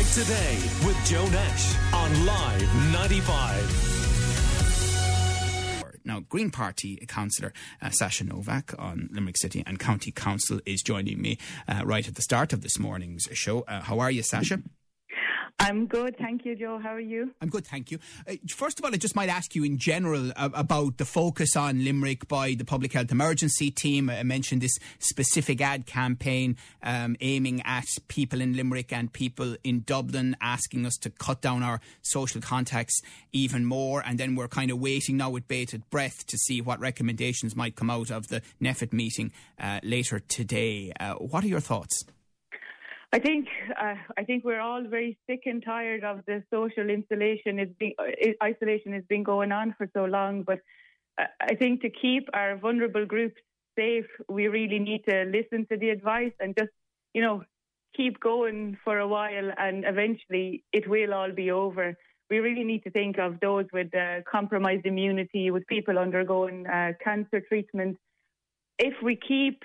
Today with Joe Nash on Live 95. Now, Green Party councillor uh, Sasha Novak on Limerick City and County Council is joining me uh, right at the start of this morning's show. Uh, how are you, Sasha? I'm good, thank you, Joe. How are you? I'm good, thank you. Uh, first of all, I just might ask you in general uh, about the focus on Limerick by the Public Health Emergency Team. I mentioned this specific ad campaign um, aiming at people in Limerick and people in Dublin, asking us to cut down our social contacts even more. And then we're kind of waiting now with bated breath to see what recommendations might come out of the NPHET meeting uh, later today. Uh, what are your thoughts? I think uh, I think we're all very sick and tired of the social insulation is being, isolation has been going on for so long. But uh, I think to keep our vulnerable groups safe, we really need to listen to the advice and just you know keep going for a while, and eventually it will all be over. We really need to think of those with uh, compromised immunity, with people undergoing uh, cancer treatment. If we keep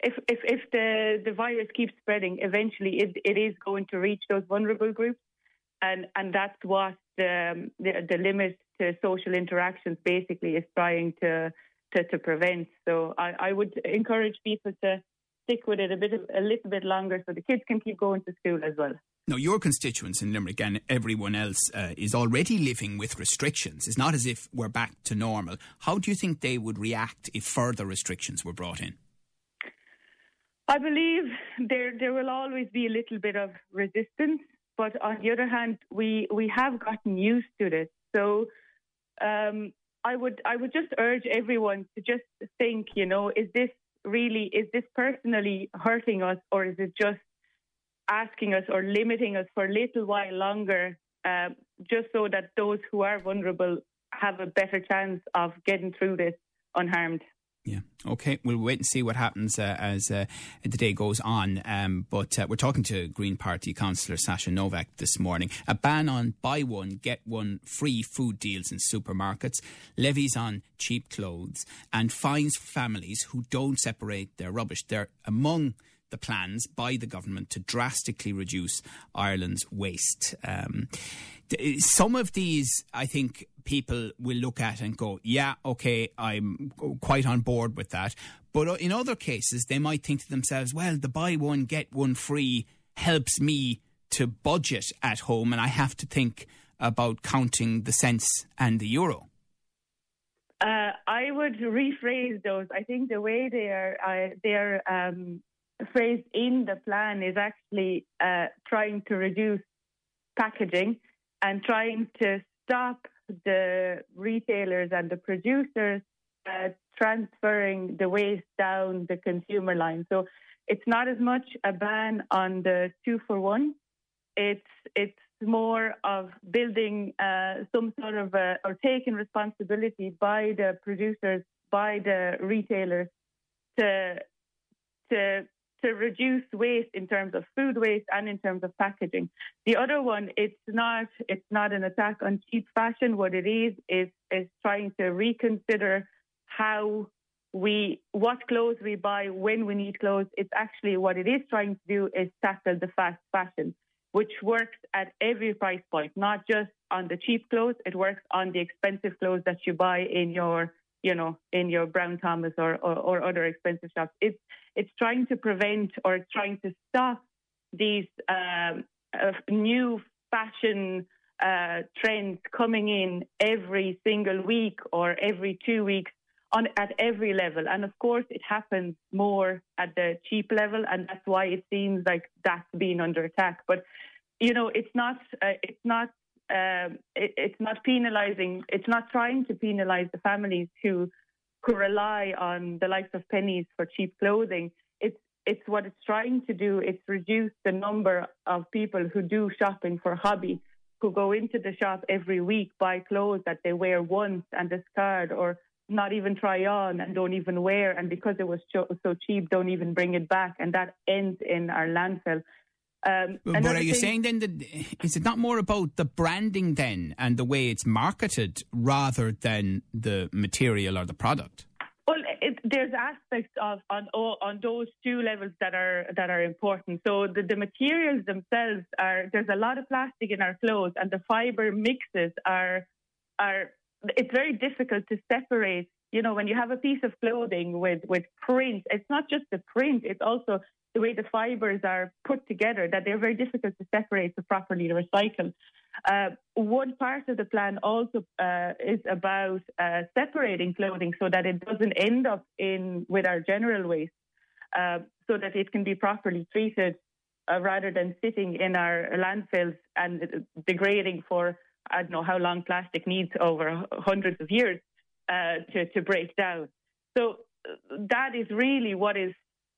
if if if the the virus keeps spreading, eventually it it is going to reach those vulnerable groups, and and that's what the the, the limit to social interactions basically is trying to to, to prevent. So I, I would encourage people to stick with it a bit a little bit longer, so the kids can keep going to school as well. Now, your constituents in Limerick and everyone else uh, is already living with restrictions. It's not as if we're back to normal. How do you think they would react if further restrictions were brought in? I believe there there will always be a little bit of resistance, but on the other hand, we we have gotten used to this. So um, I would I would just urge everyone to just think, you know, is this really is this personally hurting us, or is it just asking us or limiting us for a little while longer, uh, just so that those who are vulnerable have a better chance of getting through this unharmed. Yeah. Okay. We'll wait and see what happens uh, as uh, the day goes on. Um, but uh, we're talking to Green Party councillor Sasha Novak this morning. A ban on buy one get one free food deals in supermarkets, levies on cheap clothes, and fines for families who don't separate their rubbish. They're among the plans by the government to drastically reduce Ireland's waste. Um, some of these, I think, people will look at and go, yeah, okay, I'm quite on board with that. But uh, in other cases, they might think to themselves, well, the buy one, get one free helps me to budget at home, and I have to think about counting the cents and the euro. Uh, I would rephrase those. I think the way they are uh, they are um, phrased in the plan is actually uh, trying to reduce packaging and trying to stop the retailers and the producers uh, transferring the waste down the consumer line. So it's not as much a ban on the two for one. It's it's more of building uh, some sort of a, or taking responsibility by the producers, by the retailers to to to reduce waste in terms of food waste and in terms of packaging. The other one, it's not it's not an attack on cheap fashion. What it is is is trying to reconsider how we what clothes we buy when we need clothes. It's actually what it is trying to do is tackle the fast fashion, which works at every price point, not just on the cheap clothes. It works on the expensive clothes that you buy in your you know, in your Brown Thomas or, or, or other expensive shops. It's it's trying to prevent or trying to stop these um, uh, new fashion uh, trends coming in every single week or every two weeks on at every level. And of course, it happens more at the cheap level, and that's why it seems like that's being under attack. But you know, it's not uh, it's not um, it, it's not penalising. It's not trying to penalise the families who who rely on the likes of Penneys for cheap clothing. It's it's what it's trying to do. It's reduce the number of people who do shopping for hobby, who go into the shop every week, buy clothes that they wear once and discard, or not even try on and don't even wear, and because it was so, so cheap, don't even bring it back, and that ends in our landfill. Um, but are you thing, saying then that is it not more about the branding then and the way it's marketed rather than the material or the product? Well, it, there's aspects of on on those two levels that are that are important. So the, the materials themselves are there's a lot of plastic in our clothes, and the fiber mixes are are it's very difficult to separate. You know, when you have a piece of clothing with with print, it's not just the print; it's also the way the fibers are put together that they're very difficult to separate to properly recycle. Uh, one part of the plan also uh, is about uh, separating clothing so that it doesn't end up in with our general waste, uh, so that it can be properly treated uh, rather than sitting in our landfills and degrading for I don't know how long plastic needs over hundreds of years uh, to to break down. So that is really what is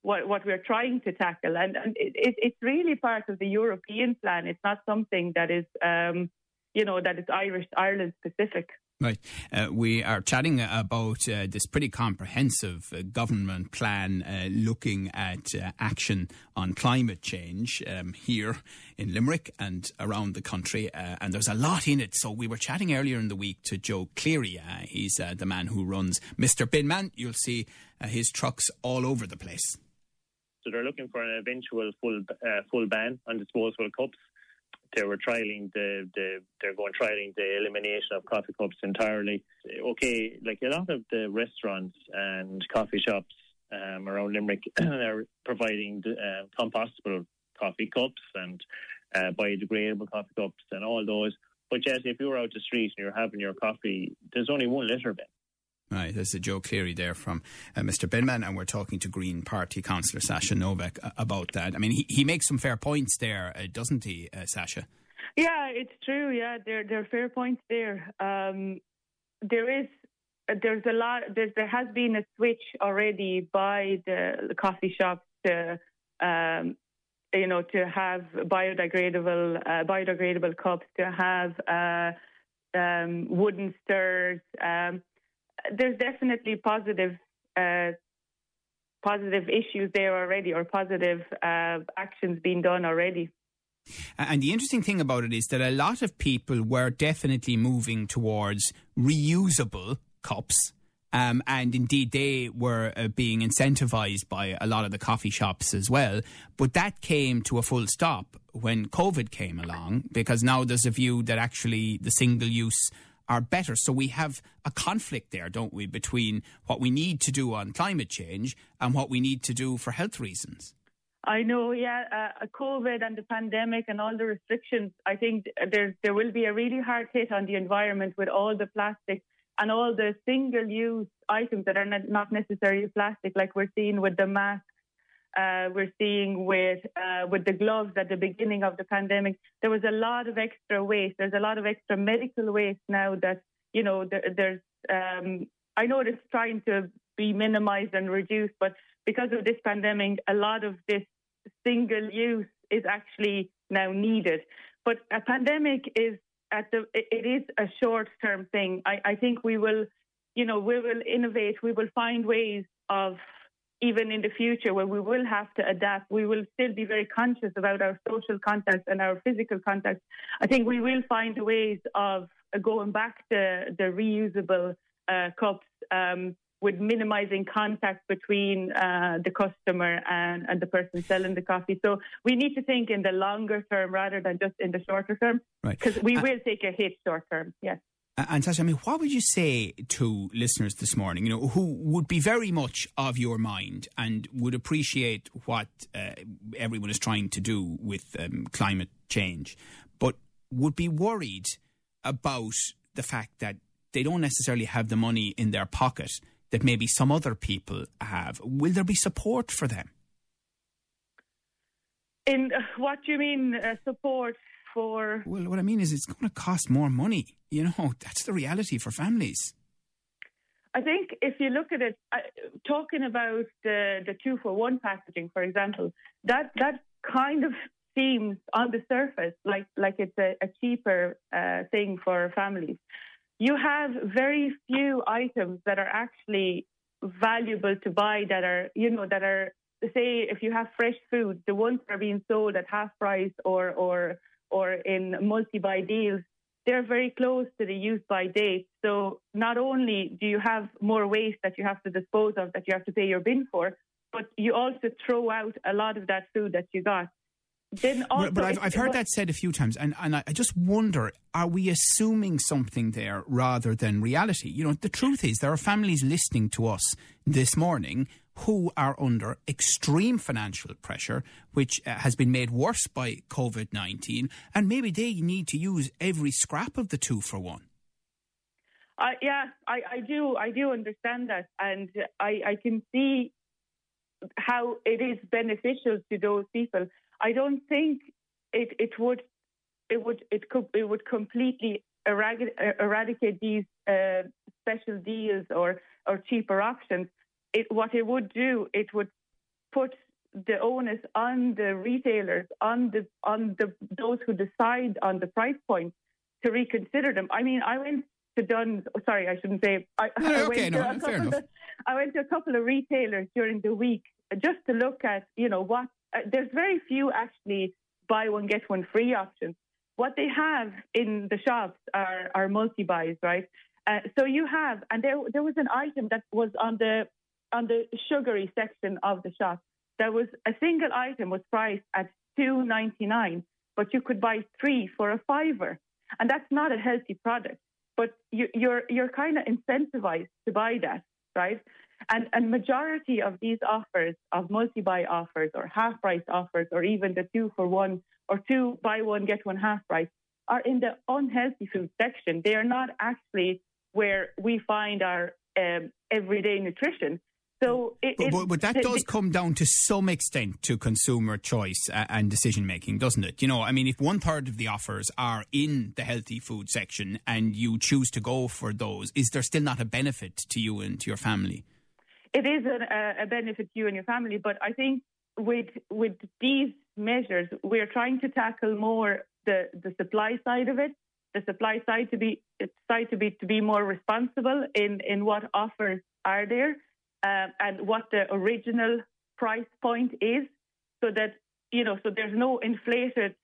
what, what we're trying to tackle. And, and it, it's really part of the European plan. It's not something that is, um, you know, that is Irish, Ireland specific. Right. Uh, we are chatting about uh, this pretty comprehensive uh, government plan uh, looking at uh, action on climate change um, here in Limerick and around the country. Uh, and there's a lot in it. So we were chatting earlier in the week to Joe Cleary. he's the man who runs Mr. Binman. You'll see his trucks all over the place. So they're looking for an eventual full uh, full ban on disposable cups. They were trialing the, the they're going trialing the elimination of coffee cups entirely. Okay, like a lot of the restaurants and coffee shops um, around Limerick are providing uh, compostable coffee cups and uh, biodegradable coffee cups and all those. But yet, if you're out the street and you're having your coffee, there's only one litter bin. Right, this is Joe Cleary there from uh, Mr. Binman, and we're talking to Green Party Councillor Sasha Novak uh, about that. I mean, he, he makes some fair points there, uh, doesn't he, uh, Sasha? Yeah, it's true. Yeah, there there are fair points there. Um, there is there's a lot there's, there has been a switch already by the, coffee shops to um, you know to have biodegradable uh, biodegradable cups to have uh, um, wooden stirs. There's definitely positive uh, positive issues there already, or positive uh, actions being done already. And the interesting thing about it is that a lot of people were definitely moving towards reusable cups. Um, and indeed, they were uh, being incentivized by a lot of the coffee shops as well. But that came to a full stop when COVID came along, because now there's a view that actually the single use are better. So we have a conflict there, don't we, between what we need to do on climate change and what we need to do for health reasons. I know, yeah, uh, COVID and the pandemic and all the restrictions. I think there there will be a really hard hit on the environment with all the plastic and all the single-use items that are not necessarily plastic, like we're seeing with the masks uh, we're seeing with uh, with the gloves at the beginning of the pandemic. There was a lot of extra waste. There's a lot of extra medical waste now that you know there, there's. Um, I know it's trying to be minimized and reduced, but because of this pandemic, a lot of this single use is actually now needed. But a pandemic is at the it is a short term thing. I, I think we will, you know, we will innovate. We will find ways of even in the future where we will have to adapt, we will still be very conscious about our social contact and our physical contact. I think we will find ways of going back to the reusable uh, cups um, with minimizing contact between uh, the customer and, and the person selling the coffee. So we need to think in the longer term rather than just in the shorter term, because right. we uh, will take a hit short term. Yes. And Sasha, I mean, what would you say to listeners this morning, you know, who would be very much of your mind and would appreciate what uh, everyone is trying to do with um, climate change, but would be worried about the fact that they don't necessarily have the money in their pocket that maybe some other people have? Will there be support for them? In uh, what do you mean uh, support? For. Well, what I mean is, it's going to cost more money. You know, that's the reality for families. I think if you look at it, uh, talking about the the two for one packaging, for example, that that kind of seems on the surface like like it's a, a cheaper uh, thing for families. You have very few items that are actually valuable to buy that are you know that are say if you have fresh food, the ones that are being sold at half price or or or in multi-buy deals, they're very close to the use by date. So not only do you have more waste that you have to dispose of that you have to pay your bin for, but you also throw out a lot of that food that you got. Then also, but I've, I've heard that said a few times, and, and I just wonder: Are we assuming something there rather than reality? You know, the truth is there are families listening to us this morning who are under extreme financial pressure, which uh, has been made worse by COVID 19, and maybe they need to use every scrap of the two for one. Uh, yeah, I, I do. I do understand that, and I, I can see how it is beneficial to those people. I don't think it, it would it would it could it would completely eradicate, eradicate these uh, special deals or or cheaper options it, what it would do, it would put the onus on the retailers, on the on the those who decide on the price point to reconsider them. I mean, I went to Dunnes. Oh, sorry, I shouldn't say. I, no, I okay, no, fair enough. Of, I went to a couple of retailers during the week just to look at, you know, what. Uh, there's very few actually buy one get one free options. What they have in the shops are are multi buys, right? Uh, so you have, and there there was an item that was on the on the sugary section of the shop, there was a single item was priced at two ninety nine, but you could buy three for a fiver, and that's not a healthy product. But you, you're you're kind of incentivized to buy that, right? And and majority of these offers of multi-buy offers or half price offers or even the two for one or two buy one get one half price are in the unhealthy food section. They are not actually where we find our um, everyday nutrition. So, it, but, but, but, that does come down to some extent to consumer choice uh, and decision making, doesn't it? You know, I mean, if one third of the offers are in the healthy food section and you choose to go for those, is there still not a benefit to you and to your family? It is a, a benefit to you and your family, but I think with with these measures, we're trying to tackle more the, the supply side of it, the supply side to be side to be to be more responsible in in what offers are there uh, and what the original price point is, so that you know, so there's no inflated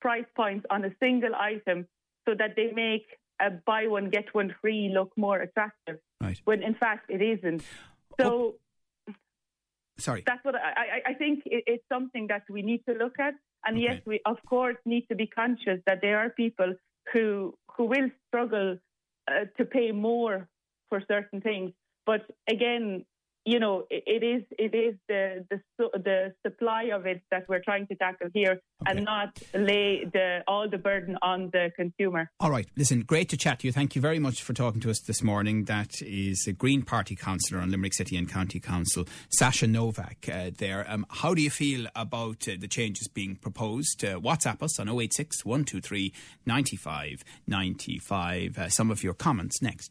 price points on a single item, so that they make a buy one get one free look more attractive. Right. When in fact it isn't. So. Oh. Sorry. That's what I, I, I think it's something that we need to look at. And okay. yes, we of course need to be conscious that there are people who who will struggle uh, to pay more for certain things. But again, you know, it, it is it is the, the the supply of it that we're trying to tackle here, okay. and not lay the all the burden on the consumer. All right, listen, great to chat to you. Thank you very much for talking to us this morning. That is a Green Party councillor on Limerick City and County Council, Sasha Novak. Uh, there, um, how do you feel about uh, the changes being proposed? Uh, WhatsApp us on 086 123 95 95. Uh, some of your comments next.